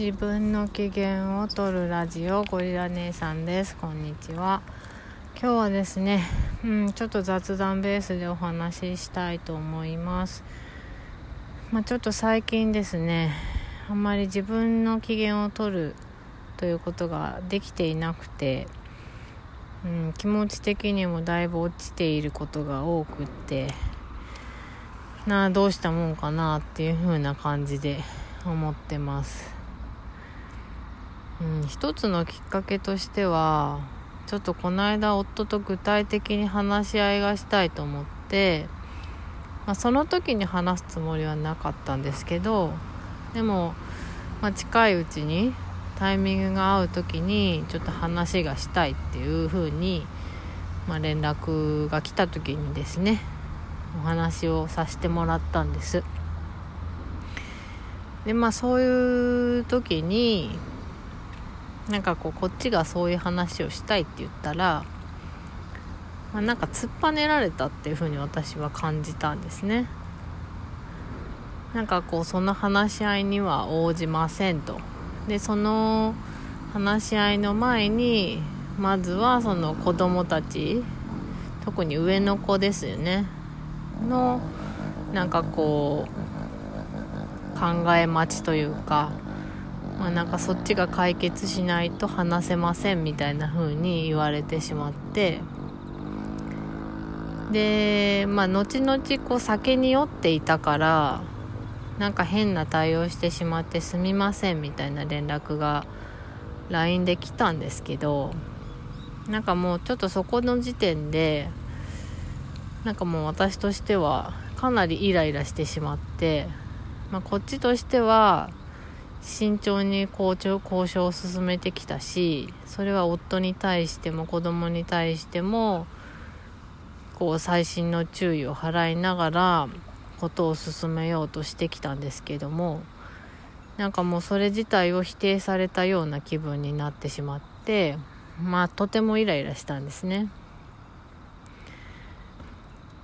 自分の機嫌を取るラジオゴリラ姉さんです。こんにちは。今日はですね、うん、ちょっと雑談ベースでお話ししたいと思います。まあ、ちょっと最近ですねあんまり自分の機嫌を取るということができていなくて、うん、気持ち的にもだいぶ落ちていることが多くってなあどうしたもんかなっていう風な感じで思ってます。うん、一つのきっかけとしてはちょっとこの間夫と具体的に話し合いがしたいと思って、まあ、その時に話すつもりはなかったんですけどでも、まあ、近いうちにタイミングが合う時にちょっと話がしたいっていう風に、まあ、連絡が来た時にですねお話をさせてもらったんです。でまあそういう時になんかこうこっちがそういう話をしたいって言ったら、まあ、なんか突っぱねられたっていうふうに私は感じたんですね。なんかこうその話し合いには応じませんと。でその話し合いの前にまずはその子供たち特に上の子ですよね。のなんかこう考え待ちというかまあ、なんかそっちが解決しないと話せませんみたいな風に言われてしまって。でまあ後々こう酒に酔っていたからなんか変な対応してしまってすみませんみたいな連絡が LINE で来たんですけどなんかもうちょっとそこの時点でなんかもう私としてはかなりイライラしてしまって、まあ、こっちとしては慎重に交渉交渉を進めてきたしそれは夫に対しても子供に対してもこう細心の注意を払いながらことを進めようとしてきたんですけどもなんかもうそれ自体を否定されたような気分になってしまってまあとてもイライラしたんですね。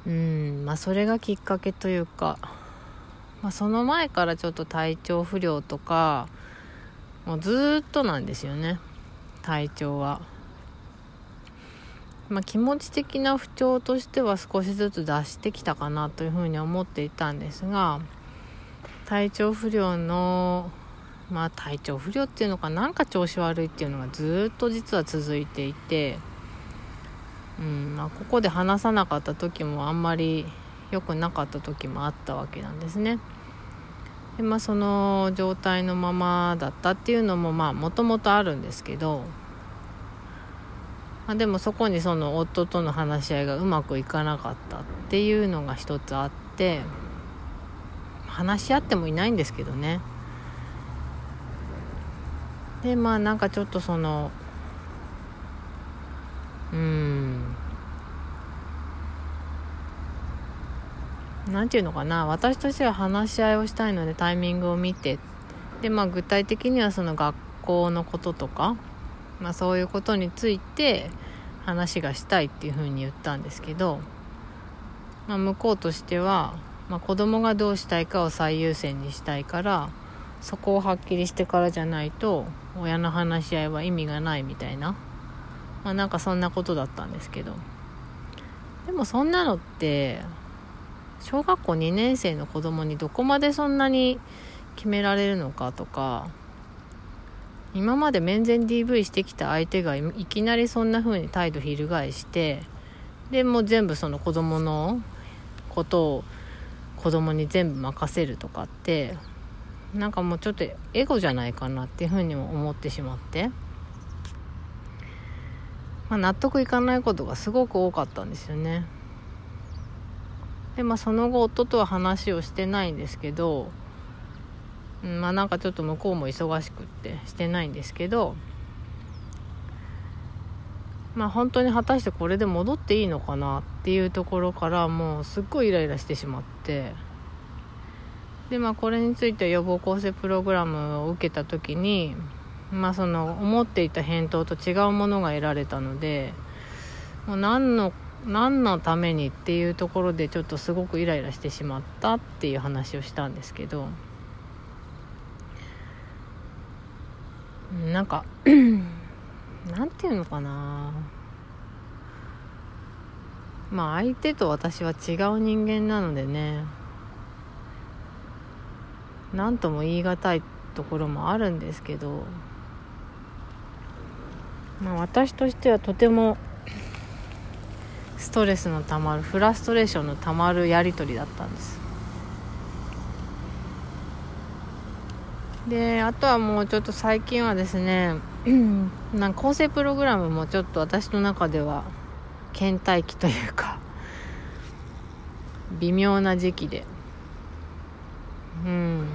うんまあそれがきっかけというかまあ、その前からちょっと体調不良とかもうずっとなんですよね体調は。まあ、気持ち的な不調としては少しずつ出してきたかなというふうに思っていたんですが体調不良のまあ体調不良っていうのかなんか調子悪いっていうのがずっと実は続いていて、うんまあ、ここで話さなかった時もあんまり良くなかった時もあったわけなんですね。でまあ、その状態のままだったっていうのもまあもともとあるんですけど、まあ、でもそこにその夫との話し合いがうまくいかなかったっていうのが一つあって話し合ってもいないんですけどねでまあなんかちょっとそのうん何て言うのかな。私としては話し合いをしたいのでタイミングを見て。でまあ具体的にはその学校のこととか、まあ、そういうことについて話がしたいっていうふうに言ったんですけど、まあ、向こうとしては、まあ、子供がどうしたいかを最優先にしたいからそこをはっきりしてからじゃないと親の話し合いは意味がないみたいな、まあ、なんかそんなことだったんですけど。でもそんなのって小学校2年生の子供にどこまでそんなに決められるのかとか今まで面前 DV してきた相手がいきなりそんな風に態度翻してでもう全部その子供のことを子供に全部任せるとかってなんかもうちょっとエゴじゃないかなっていう風にも思ってしまって、まあ、納得いかないことがすごく多かったんですよね。でまあその後夫とは話をしてないんですけど、うん、まあなんかちょっと向こうも忙しくってしてないんですけどまあ本当に果たしてこれで戻っていいのかなっていうところからもうすっごいイライラしてしまってでまあこれについて予防構成プログラムを受けた時にまあその思っていた返答と違うものが得られたのでもう何の何のためにっていうところでちょっとすごくイライラしてしまったっていう話をしたんですけどなんかなんていうのかな。まあ相手と私は違う人間なのでね。何とも言い難いところもあるんですけどまあ私としてはとてもストレスのたまるフラストレーションのたまるやり取りだったんです。であとはもうちょっと最近はですね なんか構成プログラムもちょっと私の中では倦怠期というか 微妙な時期で。うん。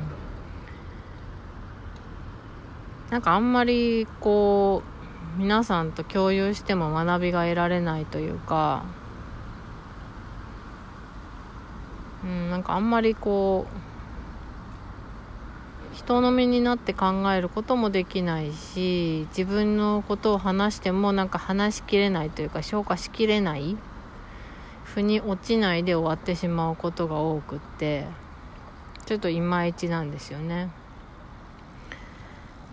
なんかあんまりこう皆さんと共有しても学びが得られないというかうんなんかあんまりこう人の身になって考えることもできないし自分のことを話してもなんか話しきれないというか消化しきれない腑に落ちないで終わってしまうことが多くってちょっといまいちなんですよね。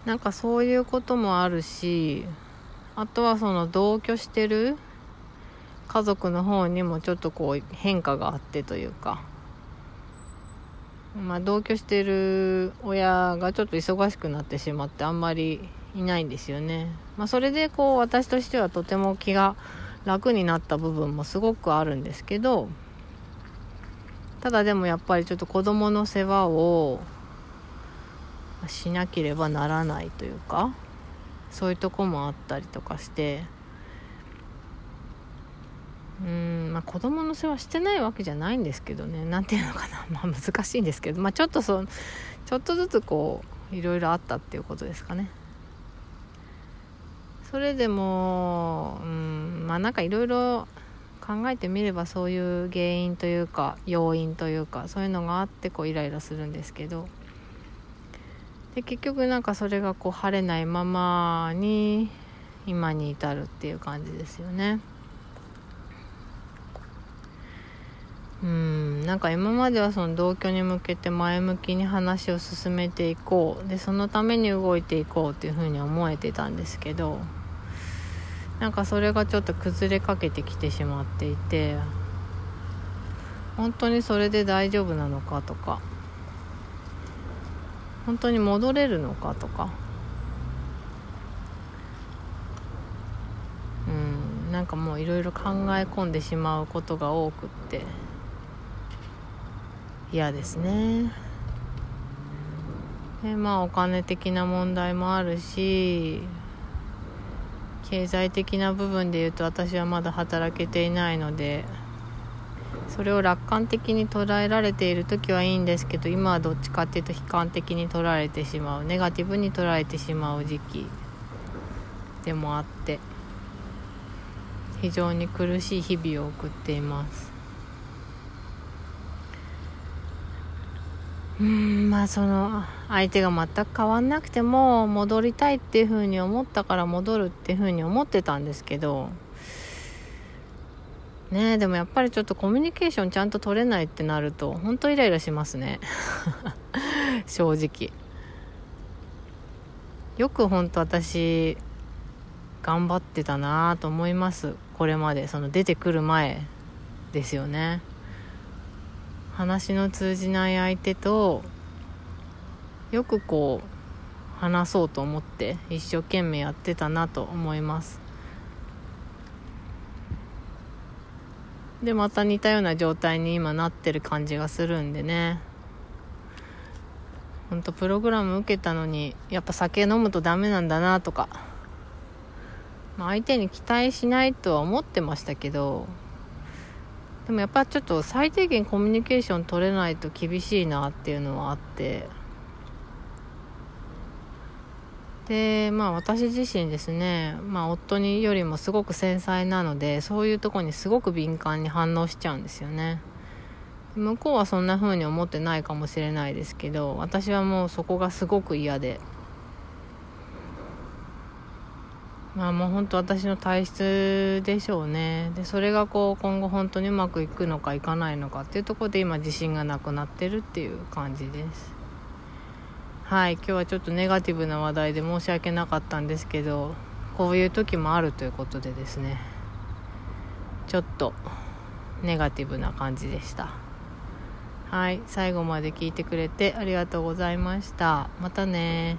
なんかそういうこともあるしあとはその同居してる家族の方にもちょっとこう変化があってというかまあ、同居してる親がちょっと忙しくなってしまってあんまりいないんですよね、まあ、それでこう私としてはとても気が楽になった部分もすごくあるんですけどただでもやっぱりちょっと子供の世話をしなければならないというかそういうとこもあったりとかしてうんまあ子供の世話してないわけじゃないんですけどね。何ていうのかな。まあ難しいんですけど。まあちょっとそちょっとずつこういろいろあったっていうことですかね。それでもうんまあなんかいろいろ考えてみればそういう原因というか要因というかそういうのがあってこうイライラするんですけど。で結局なんかそれがこう晴れないままに今に至るっていう感じですよね。うんなんか今まではその同居に向けて前向きに話を進めていこうでそのために動いていこうっていうふうに思えてたんですけどなんかそれがちょっと崩れかけてきてしまっていて本当にそれで大丈夫なのかとか本当に戻れるのかとか。うんなんかもういろいろ考え込んでしまうことが多くって。嫌ですね。でまあお金的な問題もあるし経済的な部分で言うと私はまだ働けていないのでそれを楽観的に捉えられている時はいいんですけど今はどっちかっていうと悲観的に捉えてしまうネガティブに捉えてしまう時期でもあって非常に苦しい日々を送っています。うんまあその相手が全く変わんなくても戻りたいっていうふうに思ったから戻るっていうふうに思ってたんですけどねでもやっぱりちょっとコミュニケーションちゃんと取れないってなると本当イライラしますね。正直。よく本当私頑張ってたなと思います。これまで。その出てくる前ですよね。話の通じない相手とよくこう話そうと思って一生懸命やってたなと思います。でまた似たような状態に今なってる感じがするんでね。ほんとプログラム受けたのにやっぱ酒飲むとダメなんだなとか、まあ、相手に期待しないとは思ってましたけど。でもやっぱちょっと最低限コミュニケーション取れないと厳しいなっていうのはあって。でまあ私自身ですね、まあ、夫によりもすごく繊細なのでそういうとこにすごく敏感に反応しちゃうんですよね。向こうはそんな風に思ってないかもしれないですけど私はもうそこがすごく嫌で。まあもう本当私の体質でしょうね。でそれがこう今後本当にうまくいくのかいかないのかっていうところで今自信がなくなってるっていう感じです。はい今日はちょっとネガティブな話題で申し訳なかったんですけどこういう時もあるということでですね。ちょっとネガティブな感じでした。はい最後まで聞いてくれてありがとうございました。またね